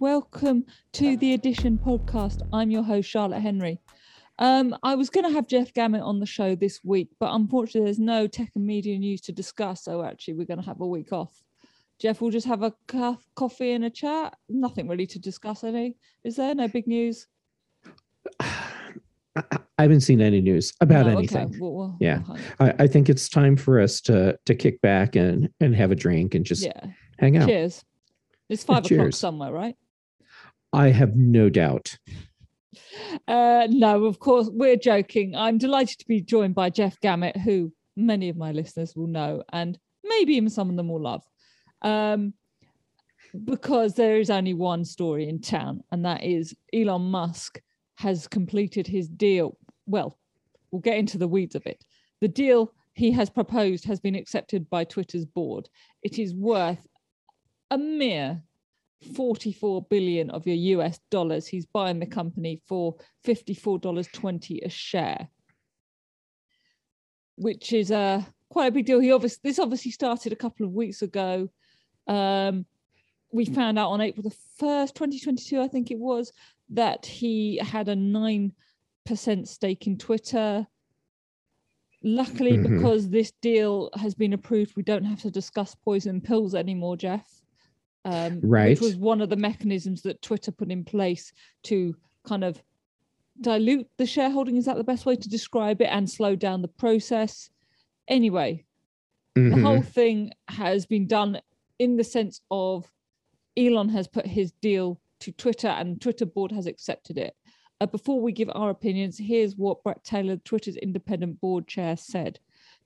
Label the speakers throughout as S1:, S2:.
S1: welcome to the Addition podcast. I'm your host, Charlotte Henry. Um, I was going to have Jeff Gamet on the show this week, but unfortunately, there's no tech and media news to discuss. So, actually, we're going to have a week off. Jeff will just have a co- coffee and a chat. Nothing really to discuss, any. Is there no big news?
S2: I haven't seen any news about
S1: No, okay.
S2: anything.
S1: Well, well,
S2: Yeah. I, I think it's time for us to to kick back and and have a drink and just
S1: yeah.
S2: hang out.
S1: Cheers. It's five o'clock
S2: cheers.
S1: somewhere, right?
S2: I have no doubt.
S1: Uh, no, of course, we're joking. I'm delighted to be joined by Jeff Gamet, who many of my listeners will know, and maybe even some of them will love. Um, because there is only one story in town, and that is Elon Musk has completed his deal. Well, we'll get into the weeds of it. The deal he has proposed has been accepted by Twitter's board. It is worth a mere 44 billion of your US dollars. He's buying the company for $54.20 a share, which is a quite a big deal. He obviously this obviously started a couple of weeks ago. Um, we found out on April the 1st, 2022, I think it was, that he had a 9% stake in Twitter. Luckily,
S2: Mhm.
S1: because this deal has been approved, we don't have to discuss poison pills anymore, Jeff. Um,
S2: Right.
S1: Which was one of the mechanisms that Twitter put in place to kind of dilute the shareholding. Is that the best way to describe it? And slow down the process. Anyway, the
S2: Mhm.
S1: whole thing has been done in the sense of Elon has put his deal to Twitter and Twitter board has accepted it. Uh, before we give our opinions, here's what Bret Taylor, Twitter's independent board chair, said.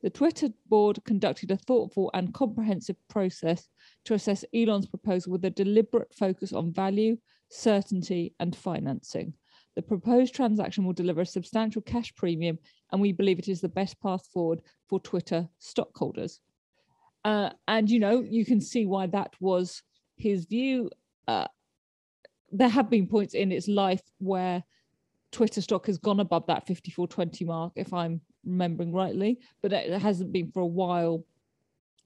S1: The Twitter board conducted a thoughtful and comprehensive process to assess Elon's proposal with a deliberate focus on value, certainty, and financing. The proposed transaction will deliver a substantial cash premium, and we believe it is the best path forward for Twitter stockholders. Uh, and you know, you can see why that was his view. Uh, there have been points in its life where Twitter stock has gone above that 54.20 mark, if I'm remembering rightly, but it hasn't been for a while.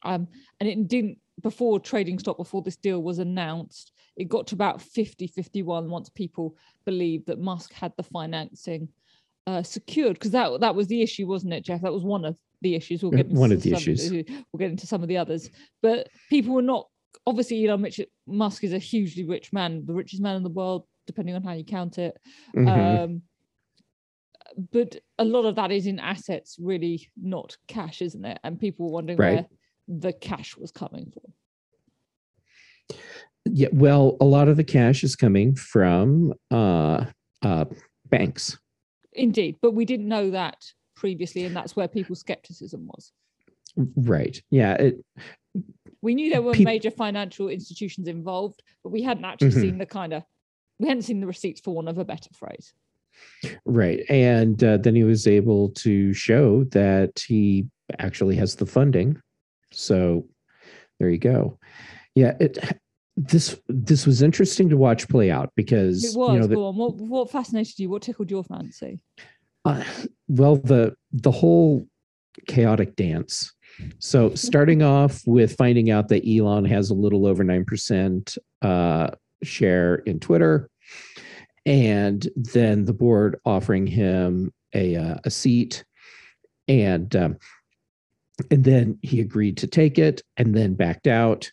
S1: Um, and it didn't before trading stock, before this deal was announced, it got to about 50, 51 once people believed that Musk had the financing uh, secured. Because that that was the issue, wasn't it, Jeff? That was one of the issues. We'll
S2: Uh,
S1: get into
S2: one of the
S1: some-
S2: issues.
S1: We'll get into some of the others. But people were not obviously Elon Musk is a hugely rich man, the richest man in the world, depending on how you count it.
S2: Mhm.
S1: Um, but a lot of that is in assets, really not cash, isn't it? And people were wondering
S2: Right.
S1: where the cash was coming from.
S2: yeah. Well, a lot of the cash is coming from uh, uh, banks.
S1: Indeed, but we didn't know that previously, and that's where people's skepticism was.
S2: Right. Yeah. It,
S1: We knew there were
S2: Peop-
S1: major financial institutions involved, but we hadn't actually
S2: Mhm.
S1: seen the kind of we hadn't seen the receipts for one of a better phrase.
S2: Right. And uh, then he was able to show that he actually has the funding. So there you go. Yeah. It. This this was interesting to watch play out because
S1: It was.
S2: you know the.
S1: What what fascinated you? What tickled your fancy?
S2: Uh, well, the the whole chaotic dance. So starting off with finding out that Elon has a little over nine percent uh, share in Twitter, and then the board offering him a uh, a seat, and um, and then he agreed to take it, and then backed out.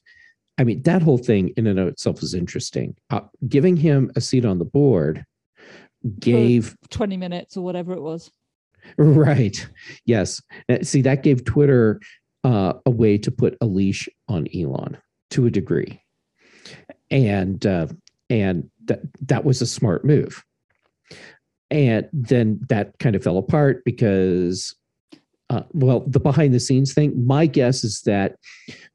S2: I mean, that whole thing in and of itself was interesting. Uh, giving him a seat on the board gave
S1: 20 minutes or whatever it was.
S2: Right. Yes. Uh, See, that gave Twitter uh, a way to put a leash on Elon to a degree, and uh, and that that was a smart move. And then that kind of fell apart because, uh, well, the behind the scenes thing. My guess is that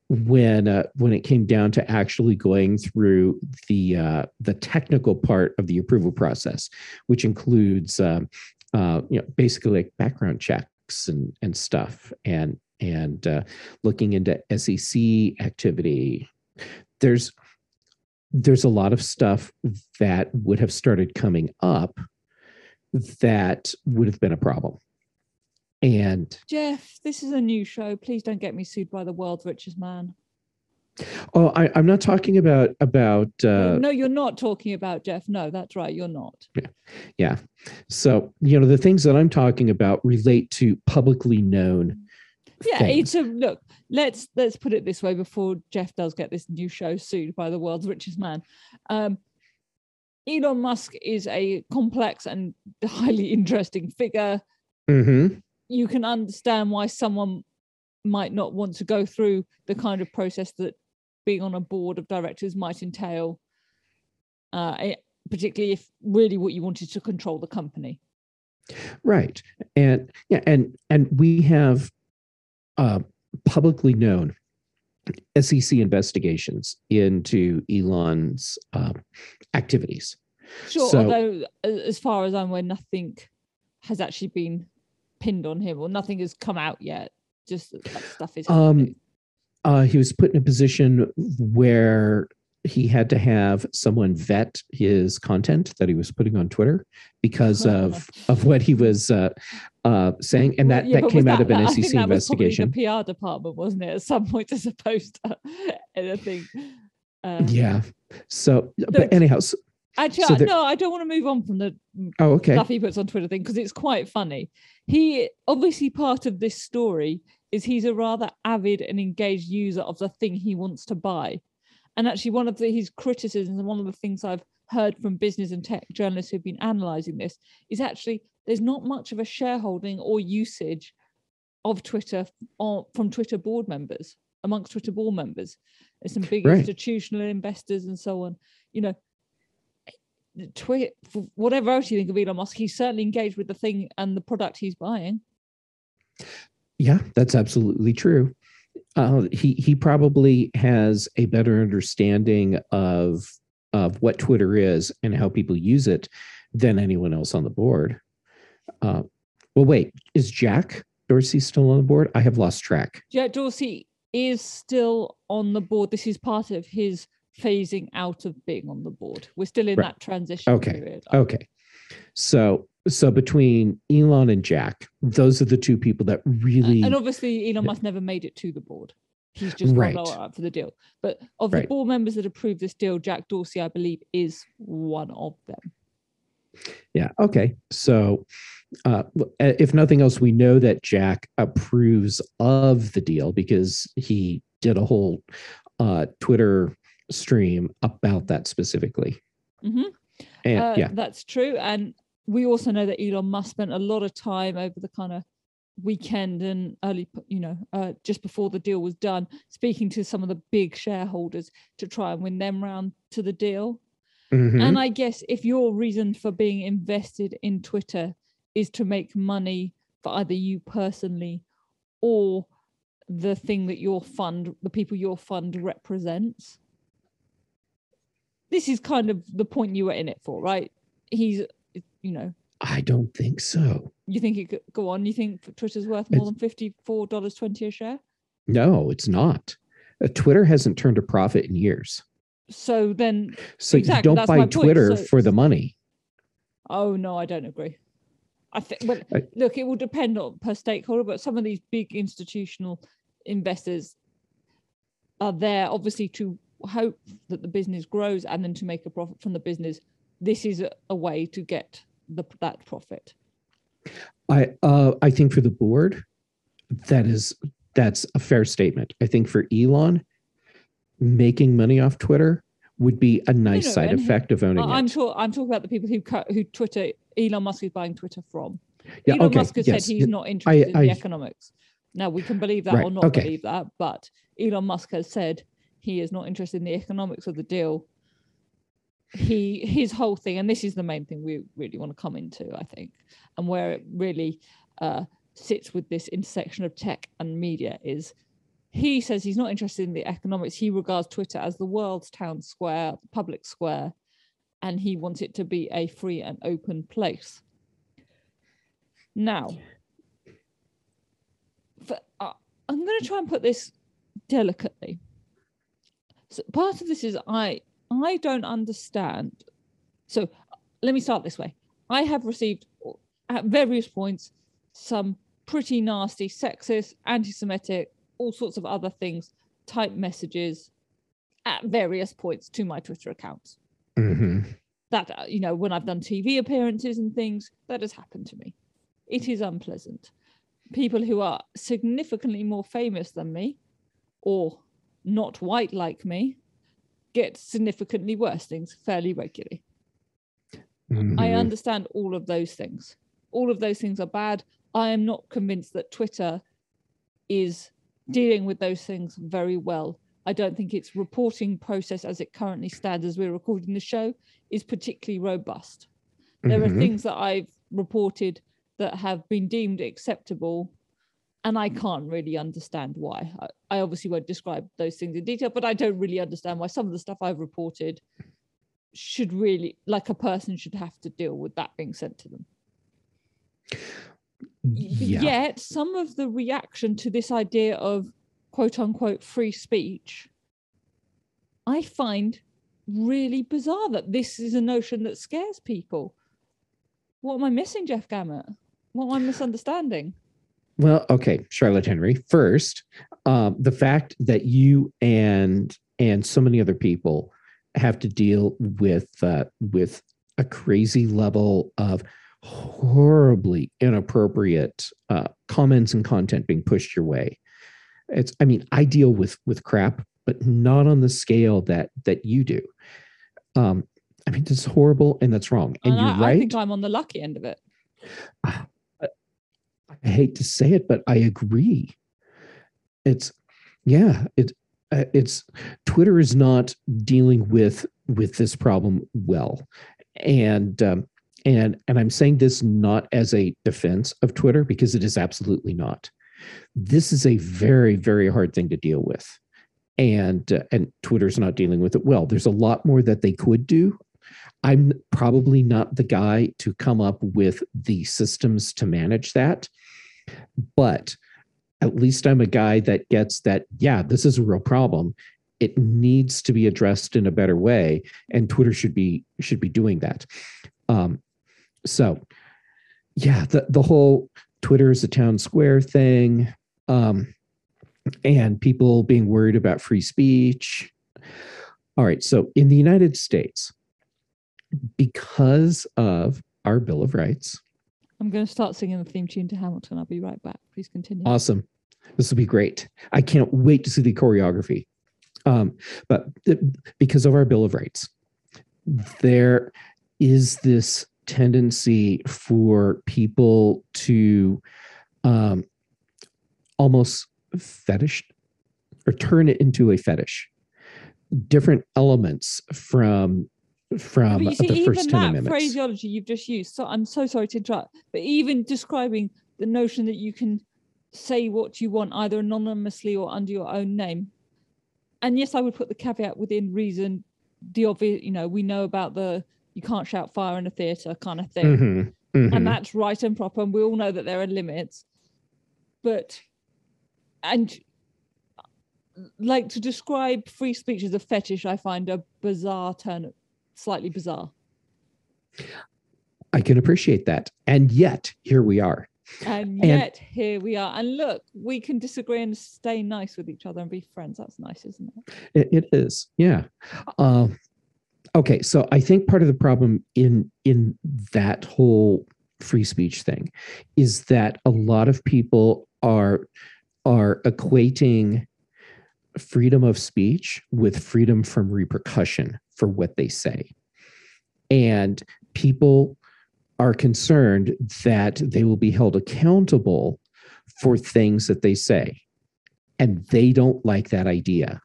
S2: when uh, when it came down to actually going through the uh, the technical part of the approval process, which includes um, uh, you know basically like background checks and and stuff and and uh, looking into SEC activity. There's there's a lot of stuff that would have started coming up that would have been a problem. And
S1: Jeff, this is a new show. Please don't get me sued by the world's richest man.
S2: Oh, I, I'm not talking about about. Uh,
S1: no, you're not talking about Jeff. No, that's right. You're not.
S2: Yeah. So you know the things that I'm talking about relate to publicly known.
S1: Yeah,
S2: things.
S1: it's a look. Let's let's put it this way before Jeff does get this new show sued by the world's richest man. Um, Elon Musk is a complex and highly interesting figure.
S2: Mhm.
S1: You can understand why someone might not want to go through the kind of process that being on a board of directors might entail, uh, eh, particularly if really what you wanted to control the company.
S2: Right. And yeah, and and we have uh, publicly known SEC investigations into Elon's uh, activities.
S1: Sure,
S2: So-
S1: although as far as I'm aware, nothing has actually been pinned on him or nothing has come out yet. Just that that stuff is
S2: Um. Uh, he was put in a position where he had to have someone vet his content that he was putting on Twitter because of of what he was uh, uh, saying, and
S1: Well,
S2: that
S1: yeah,
S2: that came out of
S1: that-
S2: an SEC
S1: that was probably
S2: investigation.
S1: The PR department, wasn't it? At some point, as opposed to anything. Uh,
S2: Yeah. So,
S1: Look,
S2: but anyhow, so,
S1: Actually,
S2: So
S1: I-
S2: there-
S1: no, I don't want to move on from the
S2: oh, okay.
S1: stuff he puts on Twitter thing because it's quite funny. He obviously part of this story is he's a rather avid and engaged user of the thing he wants to buy. And actually, one of the, his criticisms and one of the things I've heard from business and tech journalists who've been analyzing this is actually there's not much of a shareholding or usage of Twitter or from Twitter board members amongst Twitter board members. There's some big
S2: Right.
S1: institutional investors and so on. You know, Twitter, whatever else you think of Elon Musk, he's certainly engaged with the thing and the product he's buying.
S2: Yeah, that's absolutely true. Uh, he he probably has a better understanding of of what Twitter is and how people use it than anyone else on the board. Uh, well, wait, is Jack Dorsey still on the board? I have lost track.
S1: Jack Dorsey is still on the board. This is part of his phasing out of being on the board. We're still in
S2: Right.
S1: that transition
S2: Okay.
S1: period.
S2: Okay, so so between Elon and Jack, those are the two people that really
S1: and obviously, Elon Musk never made it to the board. He's just
S2: Right.
S1: right. up for the deal. But of the
S2: Right.
S1: board members that approved this deal, Jack Dorsey, I believe, is one of them.
S2: Yeah. Okay. So, uh, uh, if nothing else, we know that Jack approves of the deal because he did a whole uh, Twitter stream about that specifically.
S1: Mhm.
S2: And
S1: Uh,
S2: yeah,
S1: That's true. And we also know that Elon Musk spent a lot of time over the kind of weekend and early, you know, uh, just before the deal was done, speaking to some of the big shareholders to try and win them round to the deal.
S2: Mhm.
S1: And I guess if your reason for being invested in Twitter is to make money for either you personally or the thing that your fund, the people your fund represents, this is kind of the point you were in it for, right? He's, you know,
S2: I don't think so.
S1: you think it could go on? You think Twitter's worth more
S2: It's-
S1: than fifty-four dollars twenty a share?
S2: No, it's not. Uh, Twitter hasn't turned a profit in years.
S1: So then,
S2: So
S1: Exactly,
S2: you don't buy
S1: point.
S2: Twitter
S1: So-
S2: for the money.
S1: oh no, I don't agree. I think, well,
S2: I-
S1: look, it will depend on per stakeholder, but some of these big institutional investors are there obviously to hope that the business grows and then to make a profit from the business. This is a, a way to get the that profit.
S2: I uh, I think for the board, that is that's a fair statement. I think for Elon, making money off Twitter would be a nice
S1: know,
S2: side effect of owning
S1: I'm
S2: it.
S1: sure I'm talking about the people who cut, who Twitter Elon Musk is buying Twitter from.
S2: Yeah,
S1: Elon
S2: okay,
S1: Musk has
S2: yes.
S1: said he's not interested in
S2: I-
S1: the economics. Now we can believe that or not
S2: okay.
S1: believe that, but Elon Musk has said he is not interested in the economics of the deal. He his whole thing, and this is the main thing we really want to come into, I think, and where it really uh, sits with this intersection of tech and media is he says he's not interested in the economics. He regards Twitter as the world's town square, public square, and he wants it to be a free and open place. Now, for, uh, I'm going to try and put this delicately. So part of this is I I don't understand. So let me start this way. I have received at various points some pretty nasty, sexist, anti-Semitic, all sorts of other things type messages at various points to my Twitter accounts.
S2: Hmm
S1: That, uh, you know, when I've done TV appearances and things, that has happened to me. It is unpleasant. People who are significantly more famous than me or not white like me get significantly worse things fairly regularly. I
S2: Mhm.
S1: understand all of those things. All of those things are bad. I am not convinced that Twitter is dealing with those things very well. I don't think its reporting process as it currently stands as we're recording the show is particularly robust. There are
S2: Mhm.
S1: things that I've reported that have been deemed acceptable and I can't really understand why. I, I obviously won't describe those things in detail, but I don't really understand why some of the stuff I've reported should really, like a person, should have to deal with that being sent to them.
S2: Yeah.
S1: Yet, some of the reaction to this idea of quote unquote free speech, I find really bizarre that this is a notion that scares people. What am I missing, Jeff Gamet? What am I misunderstanding?
S2: Well, okay, Charlotte Henry. First, um, the fact that you and and so many other people have to deal with uh, with a crazy level of horribly inappropriate uh, comments and content being pushed your way. It's. I mean, I deal with with crap, but not on the scale that that you do. Um, I mean, that's horrible and that's wrong. And,
S1: And
S2: you're
S1: I,
S2: right.
S1: I think I'm on the lucky end of it.
S2: I hate to say it, but I agree. It's yeah, it uh, it's Twitter is not dealing with with this problem well, and um, and and I'm saying this not as a defense of Twitter because it is absolutely not. This is a very very hard thing to deal with, and uh, and Twitter's not dealing with it well. There's a lot more that they could do. I'm probably not the guy to come up with the systems to manage that. But at least I'm a guy that gets that, yeah, this is a real problem. It needs to be addressed in a better way. And Twitter should be should be doing that. Um, so yeah, the, the whole Twitter is a town square thing, um, and people being worried about free speech. All right, so in the United States, because of our Bill of Rights,
S1: I'm going to start singing the theme tune to Hamilton. I'll be right back. Please continue.
S2: awesome. This will be great. I can't wait to see the choreography. Um, but th- because of our Bill of Rights, there is this tendency for people to um, almost fetish or turn it into a fetish. Different elements from from
S1: but you see,
S2: the
S1: even
S2: first
S1: that
S2: amendments.
S1: phraseology you've just used. So I'm so sorry to interrupt, but even describing the notion that you can say what you want either anonymously or under your own name. And yes, I would put the caveat within reason. The obvious, you know, we know about the you can't shout fire in a theatre kind of thing,
S2: Mhm, mhm.
S1: and that's right and proper. And we all know that there are limits. But and like to describe free speech as a fetish, I find a bizarre turn, slightly bizarre.
S2: I can appreciate that. And yet, here we are.
S1: And
S2: And-
S1: yet here we are. And look, we can disagree and stay nice with each other and be friends. That's nice, isn't it?
S2: It, it is, yeah. Um, okay, so I think part of the problem in in that whole free speech thing is that a lot of people are are equating freedom of speech with freedom from repercussion for what they say, and people are concerned that they will be held accountable for things that they say, and they don't like that idea.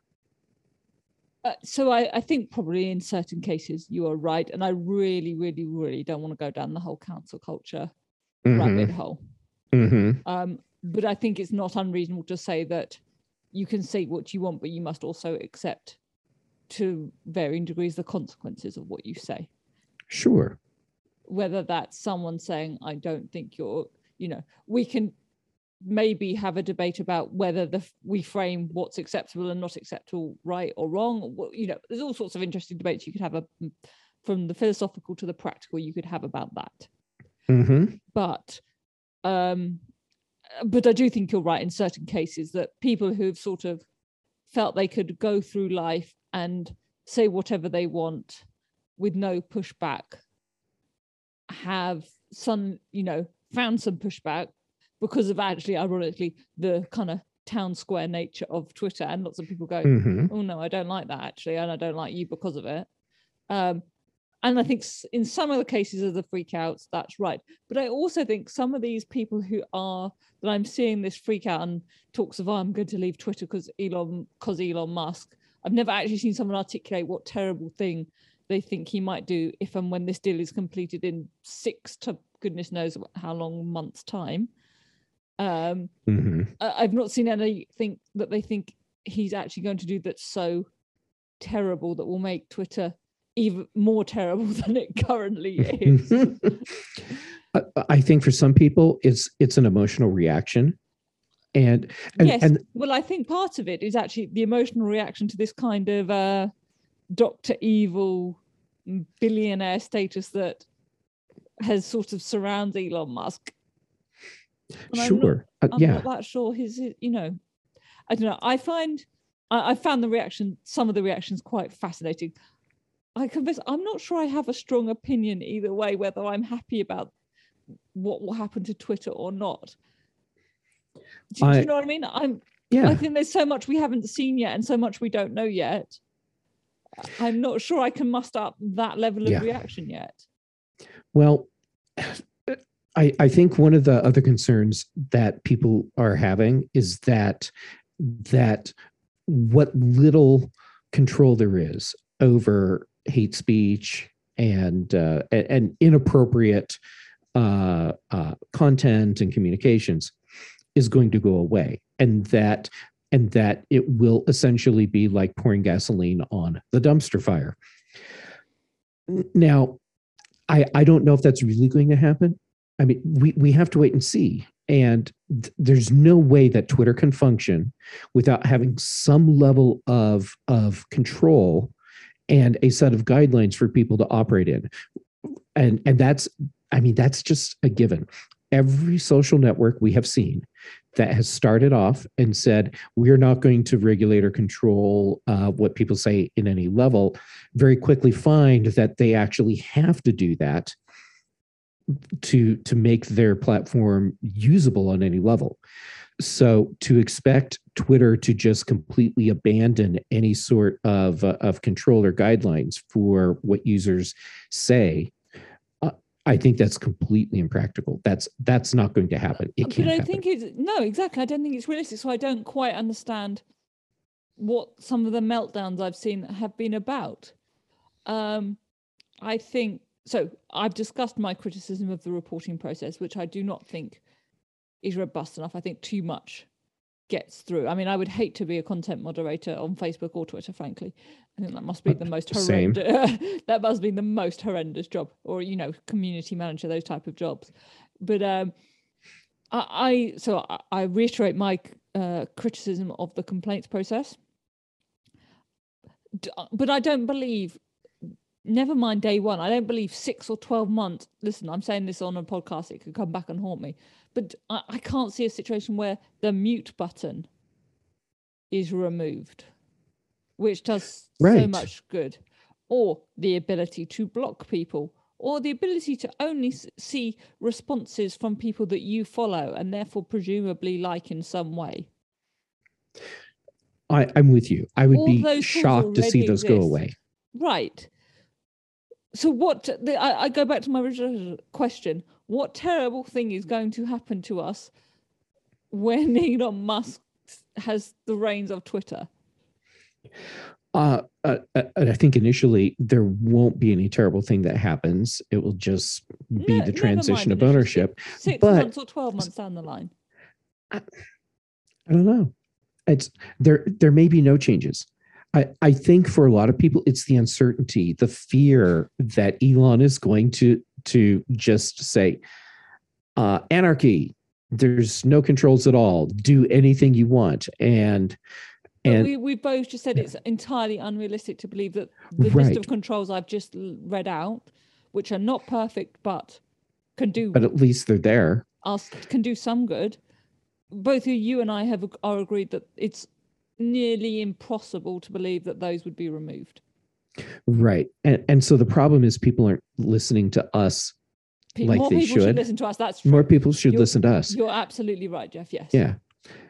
S1: Uh, so I, I think probably in certain cases you are right. And I really, really, really don't want to go down the whole cancel culture rabbit hole.
S2: Mhm.
S1: Um, but I think it's not unreasonable to say that you can say what you want, but you must also accept to varying degrees the consequences of what you say.
S2: Sure.
S1: Whether that's someone saying, I don't think you're, you know, we can maybe have a debate about whether the we frame what's acceptable and not acceptable right or wrong. You know, there's all sorts of interesting debates you could have a, from the philosophical to the practical you could have about that.
S2: hmm
S1: but um but i do think you're right in certain cases that people who've sort of felt they could go through life and say whatever they want with no pushback have some, you know, found some pushback because of actually, ironically, the kind of town square nature of Twitter, and lots of people go,
S2: Mhm.
S1: "Oh no, I don't like that actually, and I don't like you because of it." Um, and I think in some of the cases of the freakouts, that's right. But I also think some of these people who are that I'm seeing this freak out and talks of, "Oh, I'm going to leave Twitter because Elon, because Elon Musk." I've never actually seen someone articulate what terrible thing they think he might do if and when this deal is completed in six to goodness knows how long months time. Um,
S2: Mhm.
S1: I- I've not seen anything that they think he's actually going to do that's so terrible that will make Twitter even more terrible than it currently is.
S2: I, I think for some people, it's it's an emotional reaction, and and,
S1: yes.
S2: and
S1: well, I think part of it is actually the emotional reaction to this kind of uh, Doctor Evil billionaire status that has sort of surrounds Elon Musk. And I'm not-
S2: sure, uh,
S1: I'm
S2: yeah,
S1: not that sure his, his- you know, I don't know. I find I, I found the reaction, some of the reactions quite fascinating. I confess, I'm not sure I have a strong opinion either way, whether I'm happy about what will happen to Twitter or not. Do, do you know what I mean? I'm.
S2: yeah.
S1: I think there's so much we haven't seen yet, and so much we don't know yet. I'm not sure I can muster up that level of
S2: Yeah.
S1: reaction yet.
S2: Well, I, I think one of the other concerns that people are having is that that what little control there is over hate speech and uh, and inappropriate uh, uh, content and communications is going to go away, and that and that it will essentially be like pouring gasoline on the dumpster fire. Now, I, I don't know if that's really going to happen. I mean, we, we have to wait and see. And th- there's no way that Twitter can function without having some level of, of control and a set of guidelines for people to operate in. And, and that's, I mean, that's just a given. Every social network we have seen that has started off and said, we're not going to regulate or control uh, what people say in any level, very quickly find that they actually have to do that to to make their platform usable on any level so to expect twitter to just completely abandon any sort of uh, of control or guidelines for what users say uh, i think that's completely impractical that's that's not going to happen it
S1: but
S2: can't
S1: I
S2: happen.
S1: think it's no, exactly. I don't think it's realistic. So I don't quite understand what some of the meltdowns I've seen have been about. Um, I think so. I've discussed my criticism of the reporting process, which I do not think is robust enough. I think too much gets through. I mean, I would hate to be a content moderator on Facebook or Twitter, frankly. I think that must be the most horrendous. that must be the most horrendous job, or you know, community manager, those type of jobs. But um, I, I so I, I reiterate my uh, criticism of the complaints process. D- uh, But I don't believe. Never mind day one. I don't believe six or twelve months. Listen, I'm saying this on a podcast. It could come back and haunt me. But I, I can't see a situation where the mute button is removed, which does so much good, or the ability to block people, or the ability to only see responses from people that you follow and therefore presumably like in some way.
S2: I, i'm with you i would
S1: All
S2: be shocked to see those go away
S1: Right. So what the, I, I go back to my original question. What terrible thing is going to happen to us when Elon Musk has the reins of Twitter?
S2: Uh, uh, uh, I think initially there won't be any terrible thing that happens. It will just be
S1: No-
S2: the transition of ownership.
S1: Six
S2: but-
S1: months or twelve months down the line.
S2: I don't know. It's there. There may be no changes. I, I think for a lot of people, it's the uncertainty, the fear that Elon is going to to just say, uh, anarchy. There's no controls at all. Do anything you want, and
S1: But
S2: and
S1: we, we both just said it's entirely unrealistic to believe that the list of controls I've just read out, which are not perfect but can do
S2: but at least they're there.
S1: can do some good. Both you and I have are agreed that it's nearly impossible to believe that those would be removed.
S2: Right. And and so the problem is people aren't listening to us.
S1: Pe-
S2: Like they
S1: people should.
S2: should.
S1: listen to us. That's true.
S2: More people should
S1: You're-
S2: listen to us.
S1: You're absolutely right, Jeff. Yes.
S2: Yeah.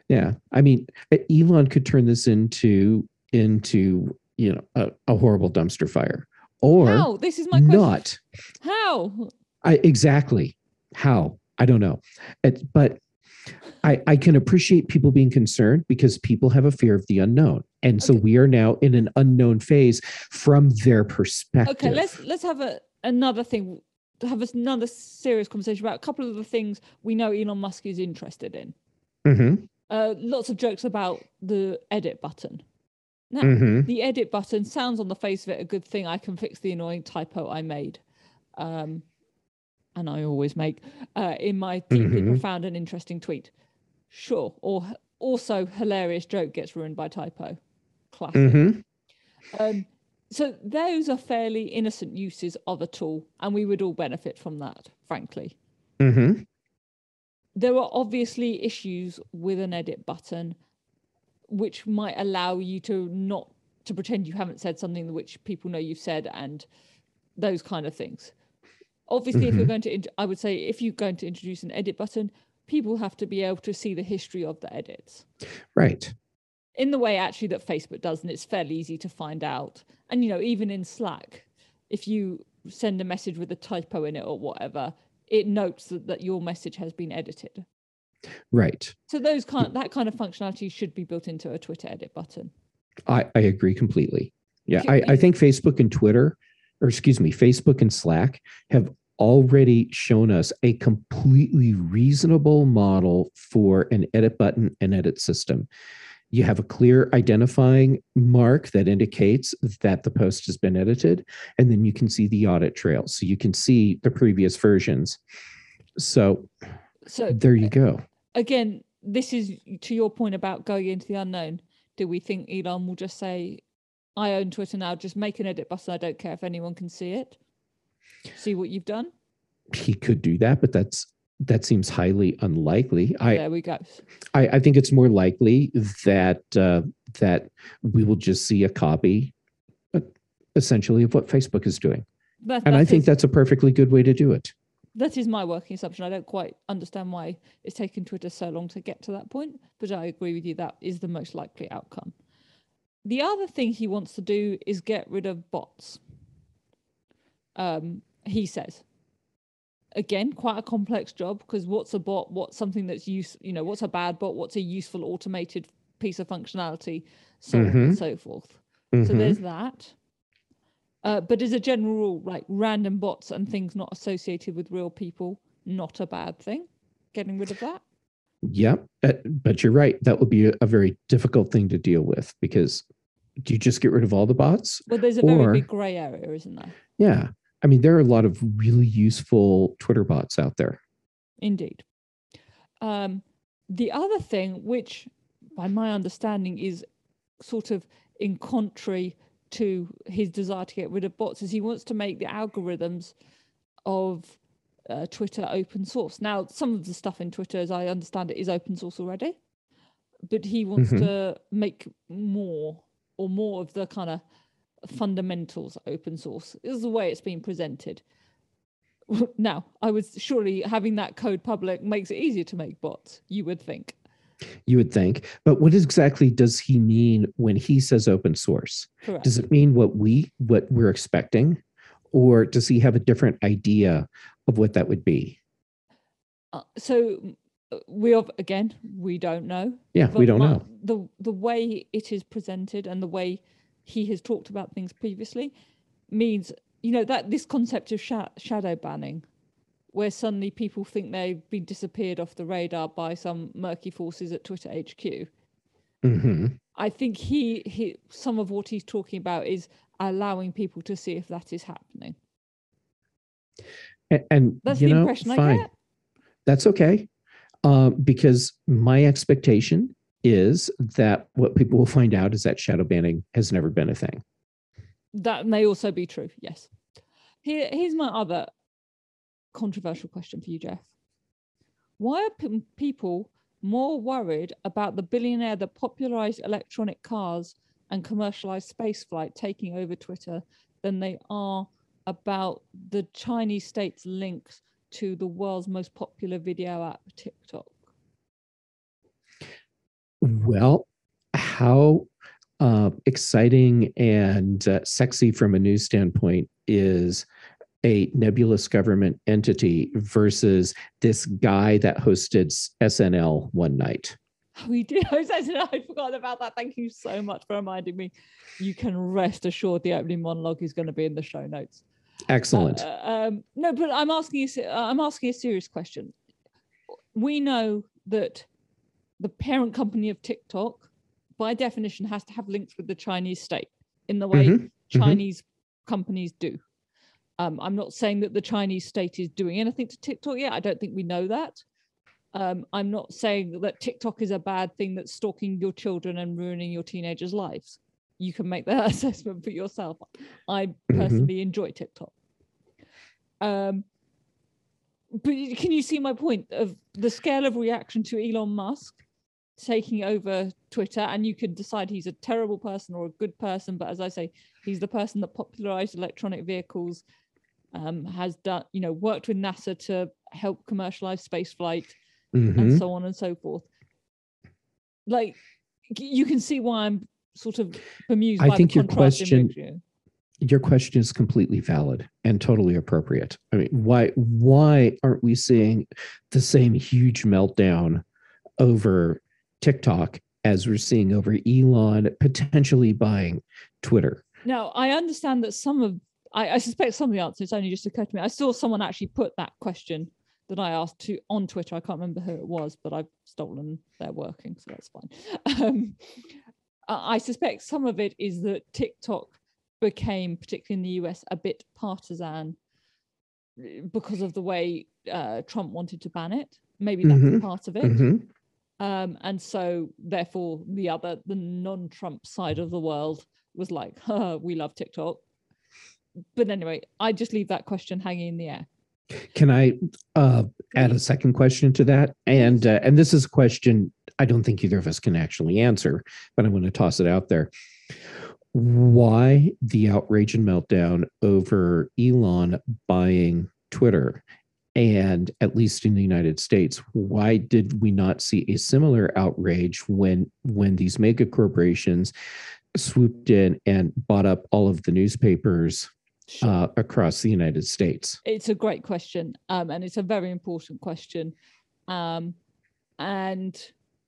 S2: Yeah. I mean, E- Elon could turn this into into, you know, a, a horrible dumpster fire. Or
S1: How? This is my question.
S2: not.
S1: How?
S2: I exactly how I don't know, it, but I I can appreciate people being concerned because people have a fear of the unknown, and so
S1: Okay.
S2: we are now in an unknown phase from their perspective.
S1: Okay. Let's let's have a another thing. Have another serious conversation about a couple of the things we know Elon Musk is interested in.
S2: Mhm,
S1: Uh, lots of jokes about the edit button. Now,
S2: mhm.
S1: the edit button sounds on the face of it a good thing. I can fix the annoying typo I made. Um, and I always make uh, in my deeply
S2: Mhm.
S1: profound and interesting tweet. Sure. Or also hilarious joke gets ruined by typo. Classic.
S2: Mhm.
S1: Um, so those are fairly innocent uses of a tool, and we would all benefit from that, frankly.
S2: Mhm.
S1: there are obviously issues with an edit button which might allow you to not to pretend you haven't said something which people know you've said and those kind of things obviously if you're
S2: Mhm.
S1: going to i would say if you're going to introduce an edit button people have to be able to see the history of the edits
S2: Right.
S1: in the way actually that facebook does and it's fairly easy to find out and you know even in slack if you send a message with a typo in it or whatever it notes that, that your message has been edited
S2: Right.
S1: so those kind that kind of functionality should be built into a Twitter edit button.
S2: I, I agree completely. Yeah, I, I think Facebook and Twitter, or excuse me, Facebook and Slack have already shown us a completely reasonable model for an edit button and edit system. You have a clear identifying mark that indicates that the post has been edited, and then you can see the audit trail. So you can see the previous versions. So
S1: So
S2: there you go.
S1: again, this is to your point about going into the unknown. Do we think Elon will just say, "I own Twitter now. Just make an edit button. I don't care if anyone can see it. See what you've done."
S2: He could do that, but that's that seems highly unlikely. I,
S1: there we go.
S2: I, I think it's more likely that uh, that we will just see a copy, uh, essentially, of what Facebook is doing,
S1: That,
S2: and I think
S1: is-
S2: that's a perfectly good way to do it.
S1: that is my working assumption. I don't quite understand why it's taken Twitter so long to get to that point, but I agree with you. That is the most likely outcome. The other thing he wants to do is get rid of bots. Um, he says. Again, quite a complex job because what's a bot? What's something that's use? You know, what's a bad bot? What's a useful automated piece of functionality? So on and so forth. So
S2: Mhm.
S1: there's that. Uh, but as a general rule, like random bots and things not associated with real people, not a bad thing. Getting rid of that.
S2: Yep, uh, but you're right. That would be a, a very difficult thing to deal with because do you just get rid of all the bots?
S1: Well, there's a very big grey area, isn't there?
S2: Yeah, I mean there are a lot of really useful Twitter bots out there.
S1: Indeed. Um, the other thing, which by my understanding is sort of in contrary to his desire to get rid of bots, is he wants to make the algorithms of uh, Twitter open source. Now, some of the stuff in Twitter, as I understand it, is open source already, but he wants
S2: Mhm.
S1: to make more or more of the kind of fundamentals open source. This is the way it's been presented. Now, I was surely having that code public makes it easier to make bots, you would think.
S2: You would think, but what exactly does he mean when he says open source?
S1: Correct.
S2: Does it mean what we what we're expecting, or does he have a different idea of what that would be?
S1: Uh, so we have again we don't know.
S2: Yeah, we don't know.
S1: the the way it is presented and the way he has talked about things previously means you know that this concept of sha- shadow banning where suddenly people think they've been disappeared off the radar by some murky forces at Twitter HQ.
S2: hmm
S1: I think he, he some of what he's talking about is allowing people to see if that is happening.
S2: And, and
S1: That's
S2: you
S1: the
S2: know,
S1: impression I get.
S2: That's okay, um, because my expectation is that what people will find out is that shadow banning has never been a thing.
S1: That may also be true. Yes. Here, here's my other controversial question for you, Jeff. Why are p- people more worried about the billionaire that popularized electronic cars and commercialized spaceflight taking over Twitter than they are about the Chinese state's links to the world's most popular video app, TikTok?
S2: Well, how uh, exciting and uh, sexy from a news standpoint is a nebulous government entity versus this guy that hosted SNL one night.
S1: We did. Host SNL. I forgot about that. Thank you so much for reminding me. You can rest assured the opening monologue is going to be in the show notes.
S2: Excellent.
S1: Uh, um, no, but I'm asking you. I'm asking a serious question. We know that the parent company of TikTok, by definition, has to have links with the Chinese state in the way mm-hmm. mm-hmm. Chinese mm-hmm. companies do. Um, I'm not saying that the Chinese state is doing anything to TikTok yet. I don't think we know that. Um, I'm not saying that TikTok is a bad thing that's stalking your children and ruining your teenagers' lives. You can make that assessment for yourself. I mm-hmm. personally mm-hmm. enjoy TikTok. Um, but can you see my point of the scale of reaction to Elon Musk taking over Twitter? And you could decide he's a terrible person or a good person. But as I say, he's the person that popularized electronic vehicles, um, has done, you know, worked with NASA to help commercialize spaceflight mm-hmm. and so on and so forth. Like you can see why I'm sort of bemused.
S2: I think your question, your question is completely valid and totally appropriate. I mean, why why aren't we seeing the same huge meltdown over TikTok as we're seeing over Elon potentially buying Twitter?
S1: Now, I understand that some of I, I suspect some of the answers only just occurred to me. I saw someone actually put that question that I asked to on Twitter. I can't remember who it was, but I've stolen their working, so that's fine. Um, I suspect some of it is that TikTok became, particularly in the US, a bit partisan eh, because of the way uh, Trump wanted to ban it. Maybe that's mm-hmm. part of it. Mm-hmm. Um, and so, therefore, the other, the non Trump side of the world was like, we love TikTok. But anyway, I just leave that question hanging in the air.
S2: Can I uh, add a second question to that? And uh, and this is a question I don't think either of us can actually answer, but I'm going to toss it out there. Why the outrage and meltdown over Elon buying Twitter? And at least in the United States, why did we not see a similar outrage when when these mega corporations swooped in and bought up all of the newspapers sure. uh, across the United States?
S1: It's a great question, um, and it's a very important question. Um, and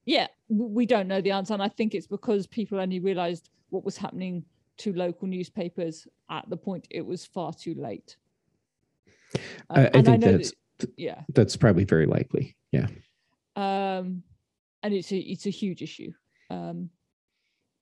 S1: yeah, we don't know the answer, and I think it's because people only realised what was happening to local newspapers at the point it was far too late.
S2: Um, I, I think I that's that, yeah, that's probably very likely. Yeah.
S1: Um, and it's a it's a huge issue. Um,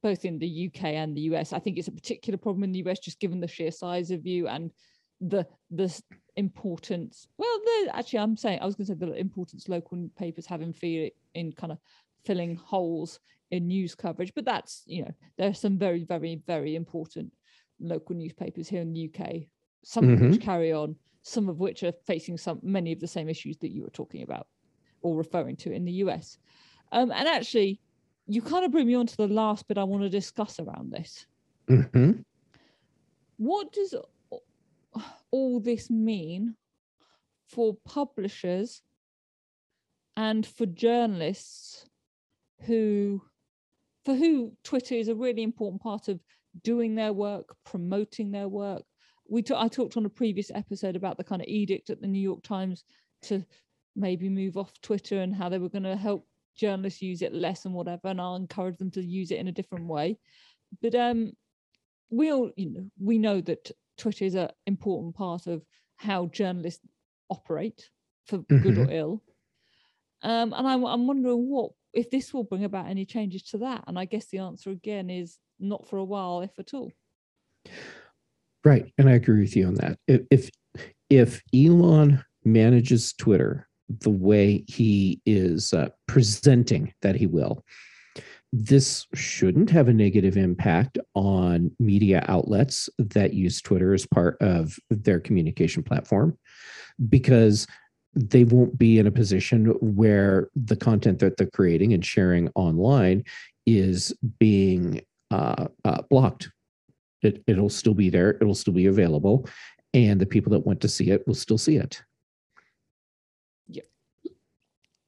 S1: both in the UK and the US. I think it's a particular problem in the US just given the sheer size of you and the the importance. Well, actually, I'm saying I was going to say the importance local papers have in feel in kind of filling holes in news coverage. But that's you know there are some very very very important local newspapers here in the UK. Some mm-hmm. of which carry on, some of which are facing some many of the same issues that you were talking about or referring to in the US. Um, and actually, you kind of bring me on to the last bit I want to discuss around this. Mm-hmm. What does all this mean for publishers and for journalists who for who Twitter is a really important part of doing their work, promoting their work. We t- I talked on a previous episode about the kind of edict at the New York Times to maybe move off Twitter and how they were going to help journalists use it less and whatever, and I'll encourage them to use it in a different way. But um, we all, you know, we know that Twitter is an important part of how journalists operate, for mm-hmm. good or mm-hmm. ill. Um, and I'm, I'm wondering what if this will bring about any changes to that. And I guess the answer again is not for a while, if at all.
S2: Right, and I agree with you on that. If if, Elon manages Twitter the way he is uh, presenting that he will. This shouldn't have a negative impact on media outlets that use Twitter as part of their communication platform because they won't be in a position where the content that they're creating and sharing online is being uh, uh, blocked. It, it'll still be there. It'll still be available, and the people that want to see it will still see it.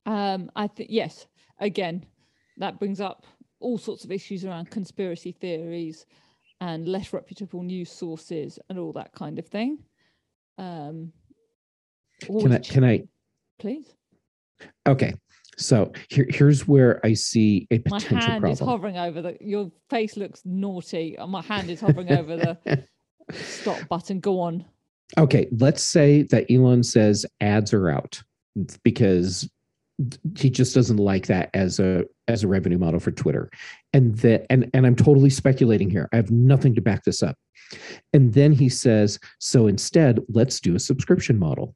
S1: Um, I think yes. Again, that brings up all sorts of issues around conspiracy theories and less reputable news sources and all that kind of thing. Um,
S2: Can I? Can I?
S1: Please.
S2: Okay. So here, here's where I see a potential problem.
S1: My hand is
S2: problem.
S1: hovering over the. Your face looks naughty. and My hand is hovering over the stop button. Go on.
S2: Okay, let's say that Elon says ads are out because he just doesn't like that as a as a revenue model for Twitter. And that and and I'm totally speculating here. I have nothing to back this up. And then he says, so instead, let's do a subscription model.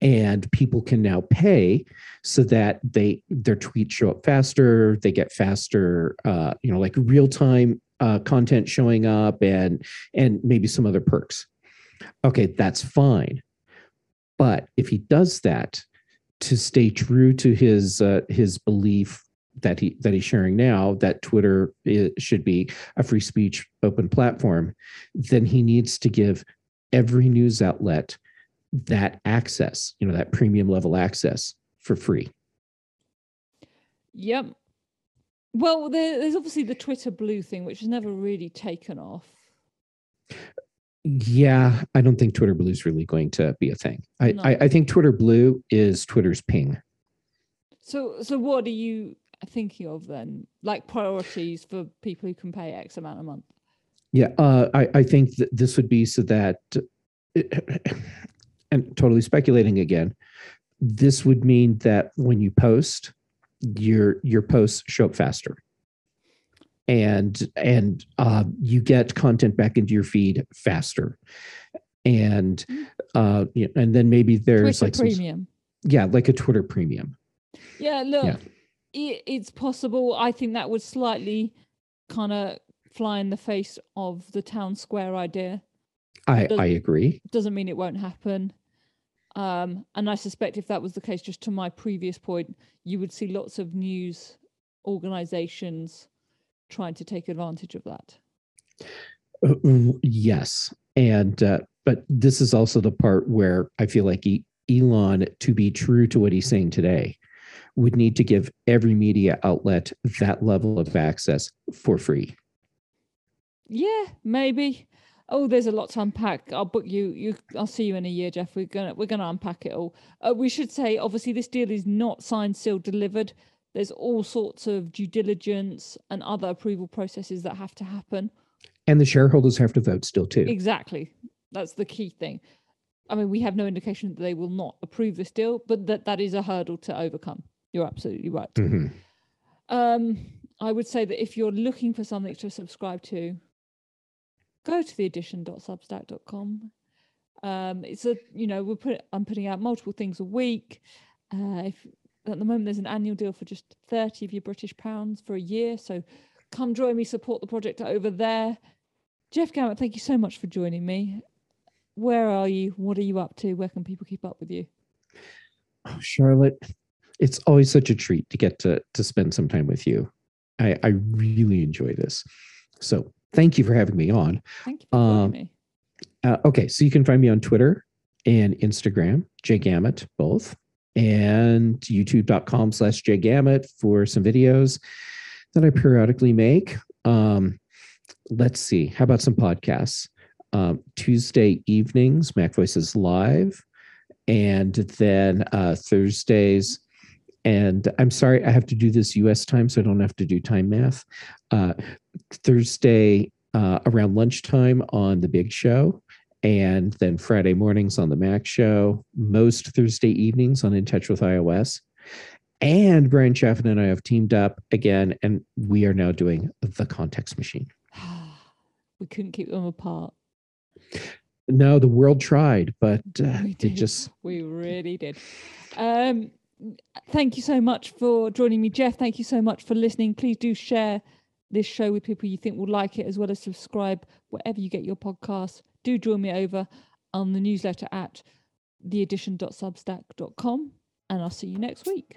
S2: And people can now pay so that they their tweets show up faster, they get faster uh, you know, like real-time uh, content showing up and and maybe some other perks okay, that's fine. But if he does that to stay true to his uh, his belief that he that he's sharing now that Twitter i should be a free speech open platform, then he needs to give every news outlet that access, you know, that premium level access for free.
S1: Yep. Well, there's obviously the Twitter Blue thing, which has never really taken off.
S2: Yeah, I don't think Twitter Blue is really going to be a thing. I,
S1: No.
S2: I, I think Twitter Blue is Twitter's ping.
S1: So, so what are you thinking of then? Like priorities for people who can pay X amount a month?
S2: Yeah, uh, I, I think that this would be so that, and totally speculating again, this would mean that when you post, your your posts show up faster, and and uh, you get content back into your feed faster, and uh, you know, and then maybe there's
S1: Twitter
S2: like some,
S1: Premium.
S2: yeah, like a Twitter Premium.
S1: Yeah, look,
S2: Yeah.
S1: It, it's possible. I think that would slightly kind of fly in the face of the town square idea.
S2: I I agree.
S1: Doesn't mean it won't happen. Um, and I suspect if that was the case, just to my previous point, you would see lots of news organizations trying to take advantage of that.
S2: Uh, Yes, and uh, but this is also the part where I feel like Elon, to be true to what he's saying today, would need to give every media outlet that level of access for free.
S1: Yeah, maybe. Oh, there's a lot to unpack. I'll book you. You, I'll see you in a year, Jeff. We're gonna we're gonna unpack it all. Uh, we should say, obviously, this deal is not signed, sealed, delivered. There's all sorts of due diligence and other approval processes that have to happen.
S2: And the shareholders have to vote still too.
S1: Exactly. That's the key thing. I mean, we have no indication that they will not approve this deal, but that that is a hurdle to overcome. You're absolutely right.
S2: Mhm.
S1: Um, I would say that if you're looking for something to subscribe to, go to the addition.substack.com. Um, it's a you know we're put I'm putting out multiple things a week. Uh, if at the moment there's an annual deal for just thirty of your British pounds for a year, so come join me, support the project over there. Jeff Gamet, thank you so much for joining me. Where are you? What are you up to? Where can people keep up with you?
S2: Oh, Charlotte, it's always such a treat to get to to spend some time with you. I, I really enjoy this. So thank you for having me on.
S1: Thank you
S2: Um,
S1: me.
S2: Uh, okay, so you can find me on Twitter and Instagram, jgamet, both, and youtube.com slash Jay jgamet for some videos that I periodically make. Um, let's see, how about some podcasts? Um, Tuesday evenings, MacVoices Live, and then uh, Thursdays. And I'm sorry, I have to do this US time, so I don't have to do time math. Uh, Thursday uh, around lunchtime on The Big Show, and then Friday mornings on The Mac Show, most Thursday evenings on In Touch with iOS. And Bryan Chaffin and I have teamed up again, and we are now doing The Context Machine.
S1: we couldn't keep them apart.
S2: No, the world tried, but uh,
S1: We
S2: it
S1: did.
S2: just
S1: We really did. Um, thank you so much for joining me, Jeff. Thank you so much for listening. Please do share this show with people you think will like it, as well as subscribe wherever you get your podcasts. Do join me over on the newsletter at theaddition.substack.com, and I'll see you next week.